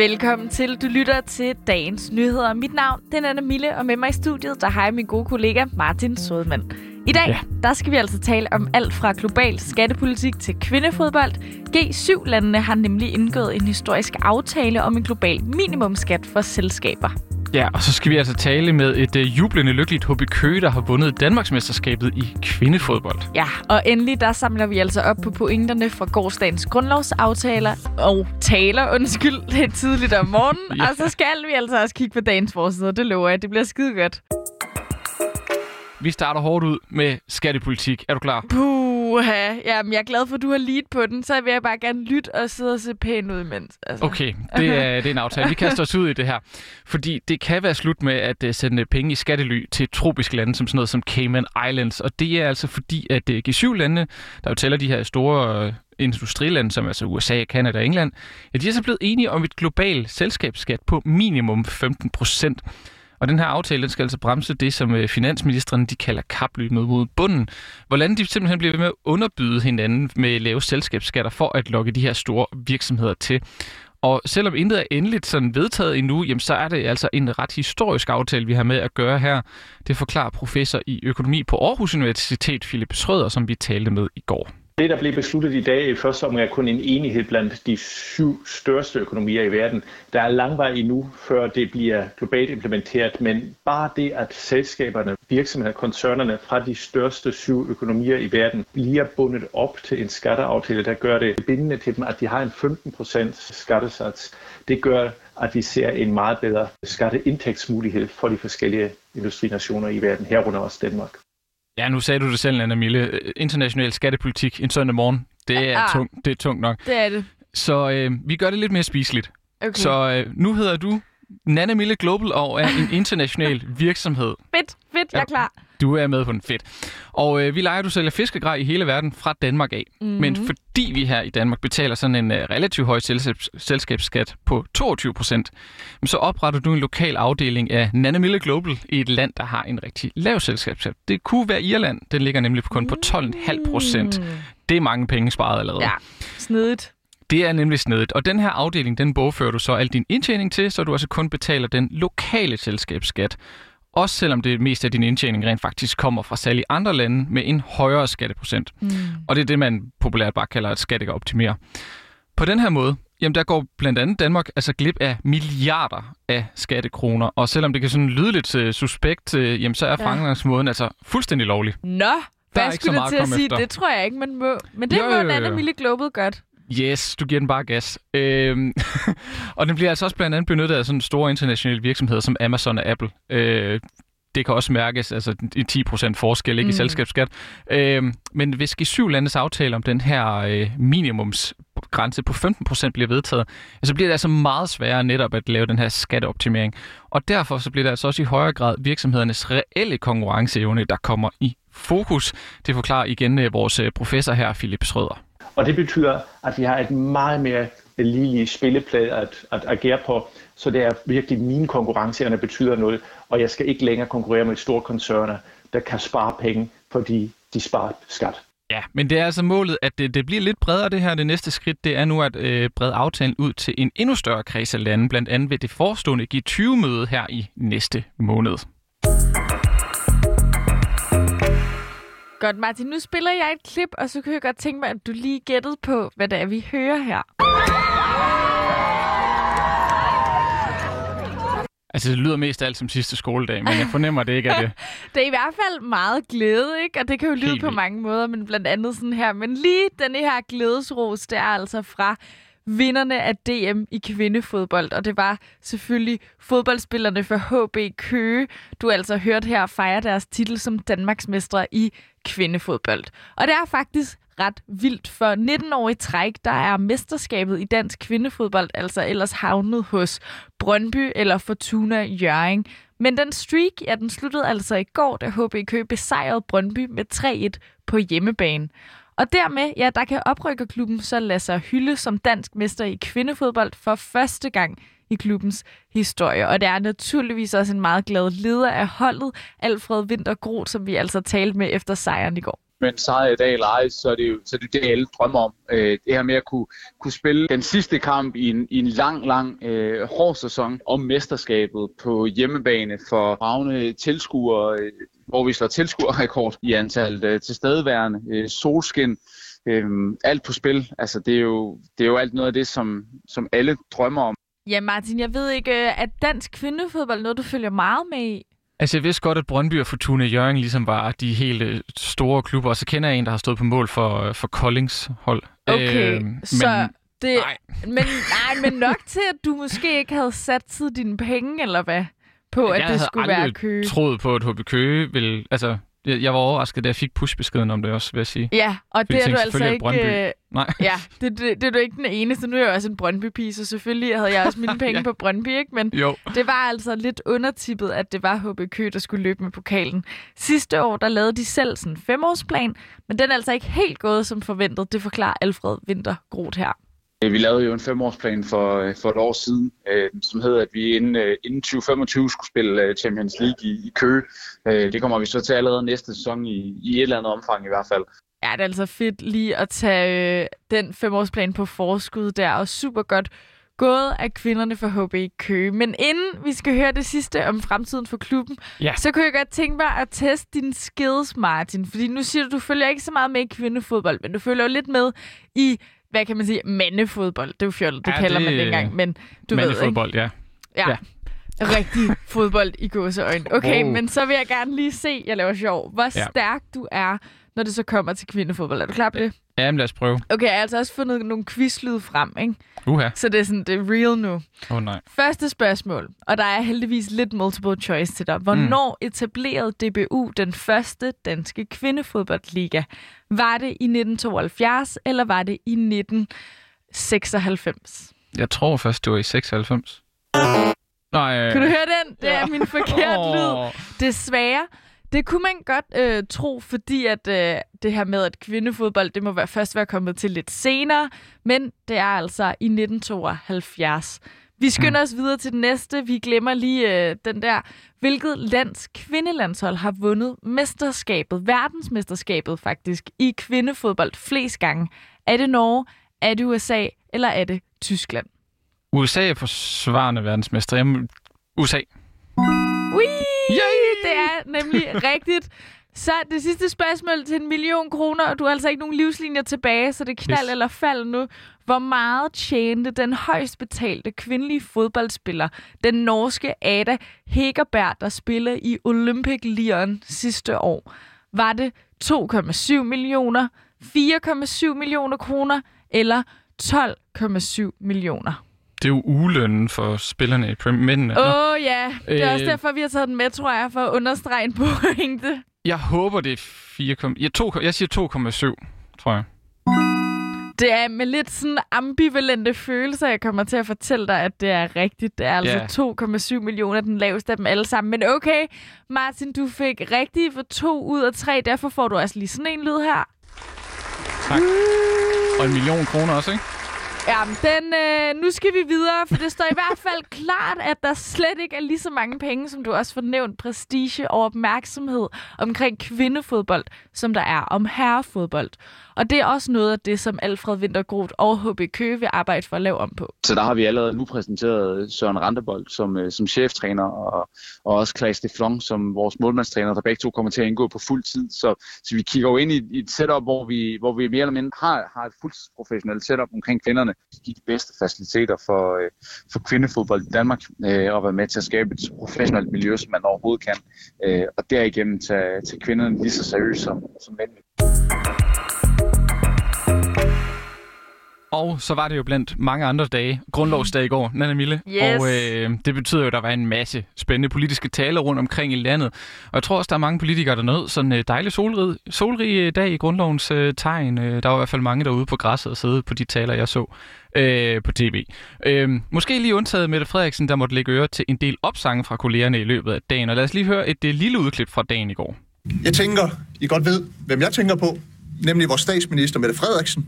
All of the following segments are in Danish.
Velkommen til. Du lytter til dagens nyheder. Mit navn det er Mille, og med mig i studiet, der har jeg min gode kollega Martin Sødman. I dag, ja. der skal vi altså tale om alt fra global skattepolitik til kvindefodbold. G7-landene har nemlig indgået en historisk aftale om en global minimumskat for selskaber. Ja, og så skal vi altså tale med et uh, jublende lykkeligt HB Køge, der har vundet Danmarksmesterskabet i kvindefodbold. Ja, og endelig der samler vi altså op på pointerne fra gårdsdagens grundlovsaftaler og taler, undskyld, er tidligt om morgenen. ja. Og så skal vi altså også kigge på dagens forsider, det lover jeg, det bliver skide godt. Vi starter hårdt ud med skattepolitik. Er du klar? Puha. Jamen, jeg er glad for, at du har lead på den. Så vil jeg bare gerne lytte og sidde og se pæn ud imens. Altså. Okay, det er, det er en aftale. Vi kaster os ud i det her. Fordi det kan være slut med at uh, sende penge i skattely til tropiske lande, som sådan noget som Cayman Islands. Og det er altså fordi, at uh, G7-landene, der jo tæller de her store uh, industrilande, som altså USA, Kanada og England, ja, de er så blevet enige om et globalt selskabsskat på minimum 15 procent. Og den her aftale, den skal altså bremse det, som øh, finansministeren de kalder kapløbet mod bunden. Hvordan de simpelthen bliver ved med at underbyde hinanden med lave selskabsskatter for at lokke de her store virksomheder til. Og selvom intet er endeligt sådan vedtaget endnu, jamen, så er det altså en ret historisk aftale, vi har med at gøre her. Det forklarer professor i økonomi på Aarhus Universitet, Philip Schrøder, som vi talte med i går. Det, der blev besluttet i dag i første omgang, er kun en enighed blandt de syv største økonomier i verden. Der er lang vej endnu, før det bliver globalt implementeret, men bare det, at selskaberne, virksomheder, koncernerne fra de største syv økonomier i verden bliver bundet op til en skatteaftale, der gør det bindende til dem, at de har en 15% skattesats, det gør, at vi ser en meget bedre skatteindtægtsmulighed for de forskellige industrinationer i verden, herunder også Danmark. Ja, nu sagde du det selv, Anna Mille. International skattepolitik en søndag morgen, det er, ja. tung, det er tungt nok. Det er det. Så øh, vi gør det lidt mere spiseligt. Okay. Så øh, nu hedder du Nana Mille Global og er en international virksomhed. Fedt, fedt, jeg er klar. Du er med på den fedt. Og øh, vi leger, du sælger fiskegrej i hele verden fra Danmark af. Mm. Men fordi vi her i Danmark betaler sådan en uh, relativt høj selskabs- selskabsskat på 22 procent, så opretter du en lokal afdeling af Nanemille Global i et land, der har en rigtig lav selskabsskat. Det kunne være Irland. Den ligger nemlig kun på 12,5 procent. Mm. Det er mange penge sparet allerede. Ja, snedigt. Det er nemlig snedigt. Og den her afdeling, den bogfører du så al din indtjening til, så du altså kun betaler den lokale selskabsskat. Også selvom det meste af din indtjening rent faktisk kommer fra salg i andre lande med en højere skatteprocent. Mm. Og det er det, man populært bare kalder et skatteoptimere. På den her måde, jamen der går blandt andet Danmark altså glip af milliarder af skattekroner. Og selvom det kan sådan lyde lidt uh, suspekt, uh, jamen så er ja. fremgangsmåden altså fuldstændig lovlig. Nå, hvad skulle du til at sige? Efter. Det tror jeg ikke, man må. Men det jo, må jo, jo. Anna Mille Global godt. Yes, du giver den bare gas. Øhm, og den bliver altså også blandt andet benyttet af sådan store internationale virksomheder som Amazon og Apple. Øh, det kan også mærkes, altså en 10% forskel ikke, mm. i selskabsskat. Øhm, men hvis G7 landes aftale om den her øh, minimumsgrænse på 15% bliver vedtaget, så bliver det altså meget sværere netop at lave den her skatteoptimering. Og derfor så bliver det altså også i højere grad virksomhedernes reelle konkurrenceevne, der kommer i fokus. Det forklarer igen øh, vores øh, professor her, Philip Schrøder. Og det betyder, at vi har et meget mere lille spilleplade at, at agere på, så det er virkelig mine konkurrenceerne betyder noget, og jeg skal ikke længere konkurrere med store koncerner, der kan spare penge, fordi de sparer skat. Ja, men det er altså målet, at det, det bliver lidt bredere det her. Det næste skridt, det er nu at øh, brede aftalen ud til en endnu større kreds af lande, blandt andet ved det forestående G20-møde her i næste måned. Godt, Martin. Nu spiller jeg et klip, og så kan jeg godt tænke mig, at du lige gættede på, hvad det er, vi hører her. Altså, det lyder mest af alt som sidste skoledag, men jeg fornemmer, det ikke er det. det er i hvert fald meget glæde, ikke? Og det kan jo lyde Helt på mange måder, men blandt andet sådan her. Men lige denne her glædesros, det er altså fra vinderne af DM i kvindefodbold, og det var selvfølgelig fodboldspillerne for HB Køge. Du har altså hørt her fejre deres titel som Danmarksmestre i kvindefodbold. Og det er faktisk ret vildt, for 19 år i træk, der er mesterskabet i dansk kvindefodbold altså ellers havnet hos Brøndby eller Fortuna Jøring. Men den streak, ja, den sluttede altså i går, da HB Køge besejrede Brøndby med 3-1 på hjemmebane. Og dermed, ja, der kan oprykkerklubben så lade sig hylde som dansk mester i kvindefodbold for første gang i klubbens historie. Og det er naturligvis også en meget glad leder af holdet, Alfred Winter Groth, som vi altså talte med efter sejren i går. men sejr i dag eller ej, så er det jo så er det, det, alle drømmer om. Øh, det her med at kunne, kunne spille den sidste kamp i en, i en lang, lang øh, hård sæson om mesterskabet på hjemmebane for ravne tilskuere, øh, hvor vi slår tilskuerrekord i antallet øh, tilstedeværende, øh, solskin, øh, alt på spil. Altså, det er, jo, det er jo alt noget af det, som, som alle drømmer om. Ja, Martin, jeg ved ikke, øh, at dansk kvindefodbold noget, du følger meget med i? Altså, jeg vidste godt, at Brøndby og Fortuna Jørgen ligesom var de helt øh, store klubber, og så kender jeg en, der har stået på mål for, øh, for Koldings hold. Okay, øh, så... Men, det, nej. Men, nej, men nok til, at du måske ikke havde sat tid dine penge, eller hvad? På, at det skulle være Køge. Jeg troet på, at HB Køge ville... Altså, jeg var overrasket, da jeg fik pushbeskeden om det også, vil jeg sige. Ja, og det er du altså ikke... Brøndby. Øh, Nej. Ja, det, det, det er du ikke den eneste. Nu er jeg også en Brøndby-pige, så selvfølgelig havde jeg også mine penge ja. på Brøndby, ikke? Men jo. det var altså lidt undertippet, at det var HB Kø, der skulle løbe med pokalen. Sidste år, der lavede de selv sådan en femårsplan, men den er altså ikke helt gået som forventet. Det forklarer Alfred Winter Groth her. Vi lavede jo en femårsplan for, øh, for et år siden, øh, som hedder, at vi inden, øh, inden 2025 skulle spille øh, Champions League i, i Køge. Øh, det kommer vi så til allerede næste sæson i, i et eller andet omfang i hvert fald. Ja, det er altså fedt lige at tage øh, den femårsplan på forskud der, og super godt gået af kvinderne for HB i Køge. Men inden vi skal høre det sidste om fremtiden for klubben, ja. så kunne jeg godt tænke mig at teste din skills, Martin. Fordi nu siger du, du følger ikke så meget med i kvindefodbold, men du følger jo lidt med i hvad kan man sige, mandefodbold. Det er jo fjollet, det ja, kalder det, man det engang. Men du ved, ikke? ja. ja. Rigtig fodbold i gåseøjne. Okay, wow. men så vil jeg gerne lige se, jeg laver sjov, hvor ja. stærk du er, når det så kommer til kvindefodbold. Er du klar på det? Ja, men lad os prøve. Okay, jeg har altså også fundet nogle quizlyd frem, ikke? Uha. Så det er sådan, det er real nu. Åh oh, nej. Første spørgsmål, og der er heldigvis lidt multiple choice til dig. Hvornår mm. etablerede DBU den første danske kvindefodboldliga? Var det i 1972, eller var det i 1996? Jeg tror først, det var i 96. Nej. Kan du høre den? Det er min forkert oh. lyd. Desværre. Det kunne man godt øh, tro, fordi at øh, det her med, at kvindefodbold, det må være, først være kommet til lidt senere, men det er altså i 1972. Vi skynder os videre til den næste. Vi glemmer lige øh, den der. Hvilket lands kvindelandshold har vundet mesterskabet, verdensmesterskabet faktisk, i kvindefodbold flest gange? Er det Norge, er det USA, eller er det Tyskland? USA er forsvarende verdensmester. Jamen, USA. Er nemlig rigtigt. Så det sidste spørgsmål til en million kroner, og du har altså ikke nogen livslinjer tilbage, så det knald yes. eller fald nu. Hvor meget tjente den højst betalte kvindelige fodboldspiller, den norske Ada Hegerberg, der spiller i Olympic Lyon sidste år? Var det 2,7 millioner, 4,7 millioner kroner eller 12,7 millioner? Det er jo ugelønnen for spillerne i Premier Mændene. Åh oh, ja, det er øh, også derfor, vi har taget den med, tror jeg, for at understrege en pointe. Jeg håber, det er 4, jeg, to, jeg siger 2,7, tror jeg. Det er med lidt sådan ambivalente følelser, jeg kommer til at fortælle dig, at det er rigtigt. Det er altså yeah. 2,7 millioner, den laveste af dem alle sammen. Men okay, Martin, du fik rigtigt for to ud af tre, derfor får du også lige sådan en lyd her. Tak. Og en million kroner også, ikke? Ja, den, øh, nu skal vi videre, for det står i hvert fald klart, at der slet ikke er lige så mange penge, som du også får nævnt, prestige og opmærksomhed omkring kvindefodbold, som der er om herrefodbold. Og det er også noget af det, som Alfred Wintergroth og HB Køge vil arbejde for at lave om på. Så der har vi allerede nu præsenteret Søren Randebold som, øh, som cheftræner, og, og også Klaas de Flong som vores målmandstræner, der begge to kommer til at indgå på fuld tid. Så, så vi kigger jo ind i, i et setup, hvor vi, hvor vi mere eller mindre har, har et fuldt professionelt setup omkring kvinderne give de bedste faciliteter for, øh, for kvindefodbold i Danmark, øh, og være med til at skabe et professionelt miljø, som man overhovedet kan. Øh, og derigennem tage, tage kvinderne lige så seriøst som, som mændene. Og så var det jo blandt mange andre dage, grundlovsdag i går, Nana Mille. Yes. Og øh, det betyder jo, at der var en masse spændende politiske taler rundt omkring i landet. Og jeg tror også, der er mange politikere, der nåede sådan en øh, dejlig solrig, solrig øh, dag i grundlovens øh, tegn. Øh, der var i hvert fald mange derude på græsset og sidde på de taler, jeg så øh, på tv. Øh, måske lige undtaget Mette Frederiksen, der måtte lægge øre til en del opsange fra kollegerne i løbet af dagen. Og lad os lige høre et det lille udklip fra dagen i går. Jeg tænker, I godt ved, hvem jeg tænker på, nemlig vores statsminister Mette Frederiksen,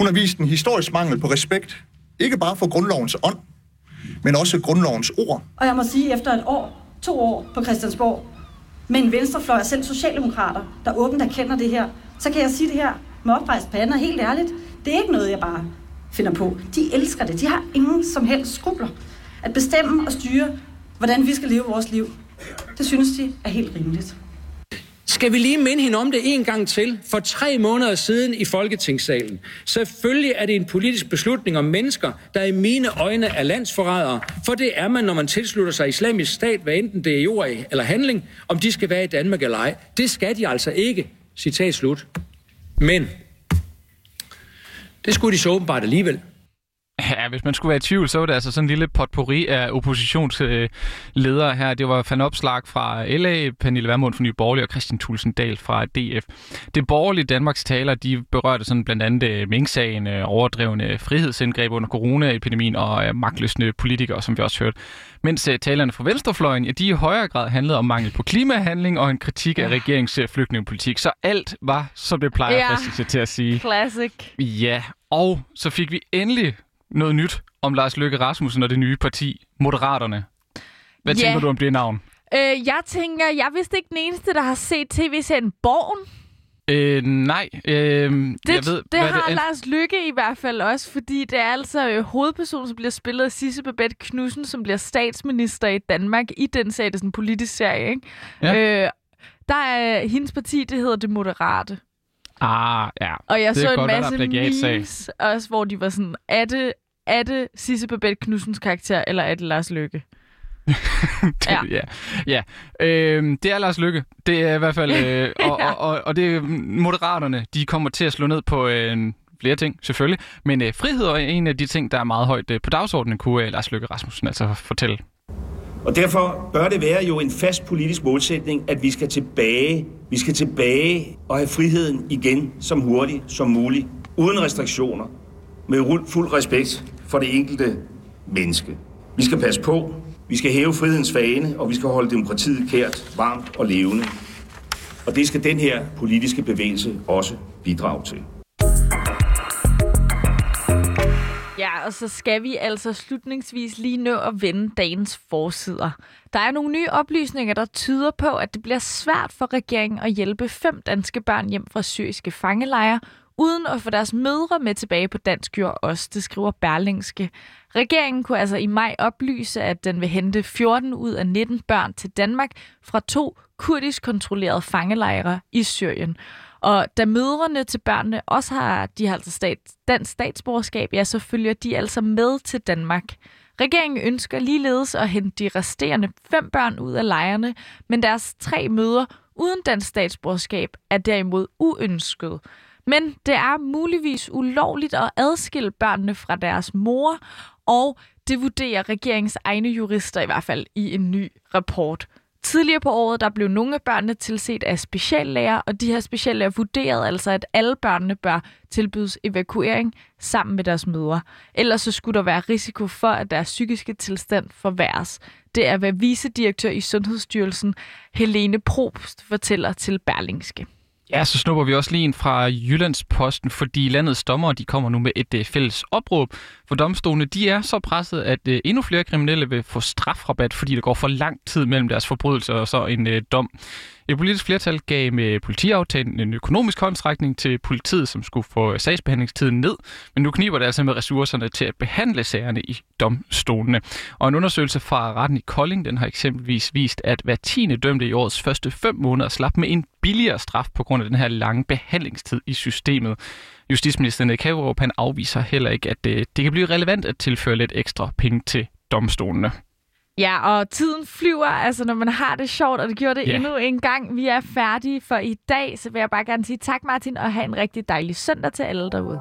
hun har vist en historisk mangel på respekt, ikke bare for grundlovens ånd, men også grundlovens ord. Og jeg må sige, efter et år, to år på Christiansborg, med en venstrefløj og selv socialdemokrater, der åbent erkender det her, så kan jeg sige det her med oprejst pande, og helt ærligt, det er ikke noget, jeg bare finder på. De elsker det. De har ingen som helst skrubler. At bestemme og styre, hvordan vi skal leve vores liv, det synes de er helt rimeligt. Skal vi lige minde hende om det en gang til? For tre måneder siden i Folketingssalen. Selvfølgelig er det en politisk beslutning om mennesker, der i mine øjne er landsforrædere. For det er man, når man tilslutter sig islamisk stat, hvad enten det er jord eller handling, om de skal være i Danmark eller ej. Det skal de altså ikke. Citat slut. Men det skulle de så åbenbart alligevel. Hvis man skulle være i tvivl, så var det altså sådan en lille potpourri af oppositionsledere her. Det var Van Opslag fra LA, Pernille Vermund fra Nye Borgerlige og Christian Thulsen Dahl fra DF. Det borgerlige Danmarks taler, de berørte sådan blandt andet øh, Mink-sagen, øh, overdrevne frihedsindgreb under coronaepidemien og øh, magtløsende politikere, som vi også hørte. Mens talerne fra Venstrefløjen, ja, de i højere grad handlede om mangel på klimahandling og en kritik af regeringens flygtningepolitik. Så alt var, som det plejer ja. sig til at sige. Classic. Ja, og så fik vi endelig noget nyt om Lars Løkke Rasmussen og det nye parti, Moderaterne. Hvad yeah. tænker du om det navn? Øh, jeg tænker, jeg er vist ikke den eneste, der har set tv-serien Borgen. Øh, nej. Øh, det jeg ved, det har det Lars Lykke i hvert fald også, fordi det er altså øh, hovedpersonen, som bliver spillet af Sisse Babette Knudsen, som bliver statsminister i Danmark i den serie. Det er sådan en politisk serie, ikke? Ja. Øh, der er hendes parti, det hedder Det Moderate. Ah, ja. Og jeg det så en godt, masse memes også, hvor de var sådan, er det, er det Sisse Babette Knudsens karakter, eller er det Lars Lykke? det, ja. ja. ja. Øhm, det er Lars Lykke. Det er i hvert fald... Øh, og, ja. og, og, og det er moderaterne, de kommer til at slå ned på øh, flere ting, selvfølgelig. Men øh, frihed er en af de ting, der er meget højt øh, på dagsordenen, kunne øh, Lars Lykke Rasmussen altså fortælle. Og derfor bør det være jo en fast politisk målsætning, at vi skal tilbage. Vi skal tilbage og have friheden igen som hurtigt som muligt, uden restriktioner, med fuld respekt for det enkelte menneske. Vi skal passe på, vi skal hæve frihedens fane, og vi skal holde demokratiet kært, varmt og levende. Og det skal den her politiske bevægelse også bidrage til. Ja, og så skal vi altså slutningsvis lige nå at vende dagens forsider. Der er nogle nye oplysninger, der tyder på, at det bliver svært for regeringen at hjælpe fem danske børn hjem fra syriske fangelejre, uden at få deres mødre med tilbage på dansk jord også, det skriver Berlingske. Regeringen kunne altså i maj oplyse, at den vil hente 14 ud af 19 børn til Danmark fra to kurdisk kontrollerede fangelejre i Syrien. Og da mødrene til børnene også har, de har altså stat, dansk statsborgerskab, ja, så følger de altså med til Danmark. Regeringen ønsker ligeledes at hente de resterende fem børn ud af lejrene, men deres tre møder uden dansk statsborgerskab er derimod uønsket. Men det er muligvis ulovligt at adskille børnene fra deres mor, og det vurderer regeringens egne jurister i hvert fald i en ny rapport. Tidligere på året der blev nogle af børnene tilset af speciallæger, og de her speciallæger vurderede altså, at alle børnene bør tilbydes evakuering sammen med deres mødre. Ellers så skulle der være risiko for, at deres psykiske tilstand forværres. Det er, hvad vicedirektør i Sundhedsstyrelsen Helene Probst fortæller til Berlingske. Ja, så snupper vi også lige en fra Jyllandsposten, fordi landets dommer de kommer nu med et øh, fælles opråb. For domstolene de er så presset, at øh, endnu flere kriminelle vil få strafrabat, fordi der går for lang tid mellem deres forbrydelser og så en øh, dom. Et politisk flertal gav med politiaftalen en økonomisk håndstrækning til politiet, som skulle få sagsbehandlingstiden ned, men nu kniber det altså med ressourcerne til at behandle sagerne i domstolene. Og en undersøgelse fra retten i Kolding, den har eksempelvis vist, at hver tiende dømte i årets første fem måneder slap med en billigere straf på grund af den her lange behandlingstid i systemet. Justitsminister Nick han afviser heller ikke, at det, det kan blive relevant at tilføre lidt ekstra penge til domstolene. Ja, og tiden flyver, altså når man har det sjovt, og det gjorde det yeah. endnu en gang. Vi er færdige for i dag, så vil jeg bare gerne sige tak Martin, og have en rigtig dejlig søndag til alle derude.